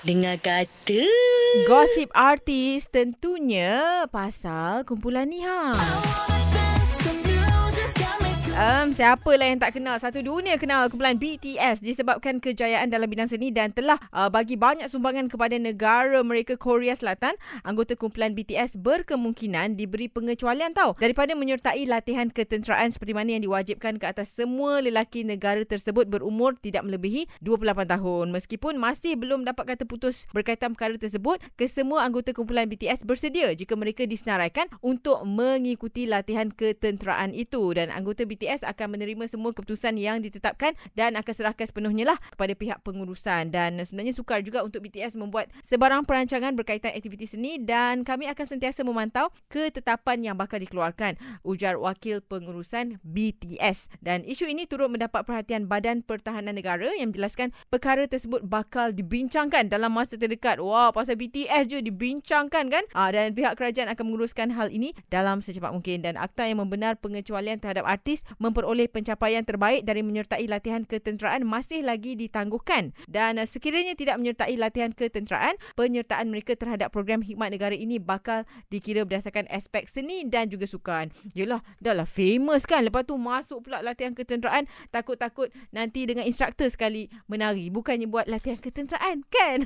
Dengar kata. Gosip artis tentunya pasal kumpulan ni Um, siapalah yang tak kenal. Satu dunia kenal kumpulan BTS Disebabkan kejayaan dalam bidang seni Dan telah uh, bagi banyak sumbangan kepada negara mereka Korea Selatan. Anggota kumpulan BTS berkemungkinan diberi pengecualian tau Daripada menyertai latihan ketenteraan Seperti mana yang diwajibkan ke atas semua lelaki negara tersebut Berumur tidak melebihi 28 tahun. Meskipun masih belum dapat kata putus berkaitan perkara tersebut Kesemua anggota kumpulan BTS bersedia Jika mereka disenaraikan untuk mengikuti latihan ketenteraan itu. Dan anggota BTS BTS akan menerima semua keputusan yang ditetapkan dan akan serahkan sepenuhnya lah kepada pihak pengurusan. Dan sebenarnya sukar juga untuk BTS membuat sebarang perancangan berkaitan aktiviti seni dan kami akan sentiasa memantau ketetapan yang bakal dikeluarkan ujar wakil pengurusan BTS dan isu ini turut mendapat perhatian Badan Pertahanan Negara yang menjelaskan perkara tersebut bakal dibincangkan dalam masa terdekat. Wah pasal BTS je dibincangkan kan? Ah, dan pihak kerajaan akan menguruskan hal ini dalam secepat mungkin. Dan akta yang membenar pengecualian terhadap artis memperoleh pencapaian terbaik dari menyertai latihan ketenteraan masih lagi ditangguhkan. Dan uh, sekiranya tidak menyertai latihan ketenteraan, penyertaan mereka terhadap program khidmat negara ini bakal dikira berdasarkan aspek seni dan juga sukan. Yelah, dah lah famous kan. Lepas tu masuk pula latihan ketenteraan, takut-takut nanti dengan instruktor sekali menari. Bukannya buat latihan ketenteraan, kan?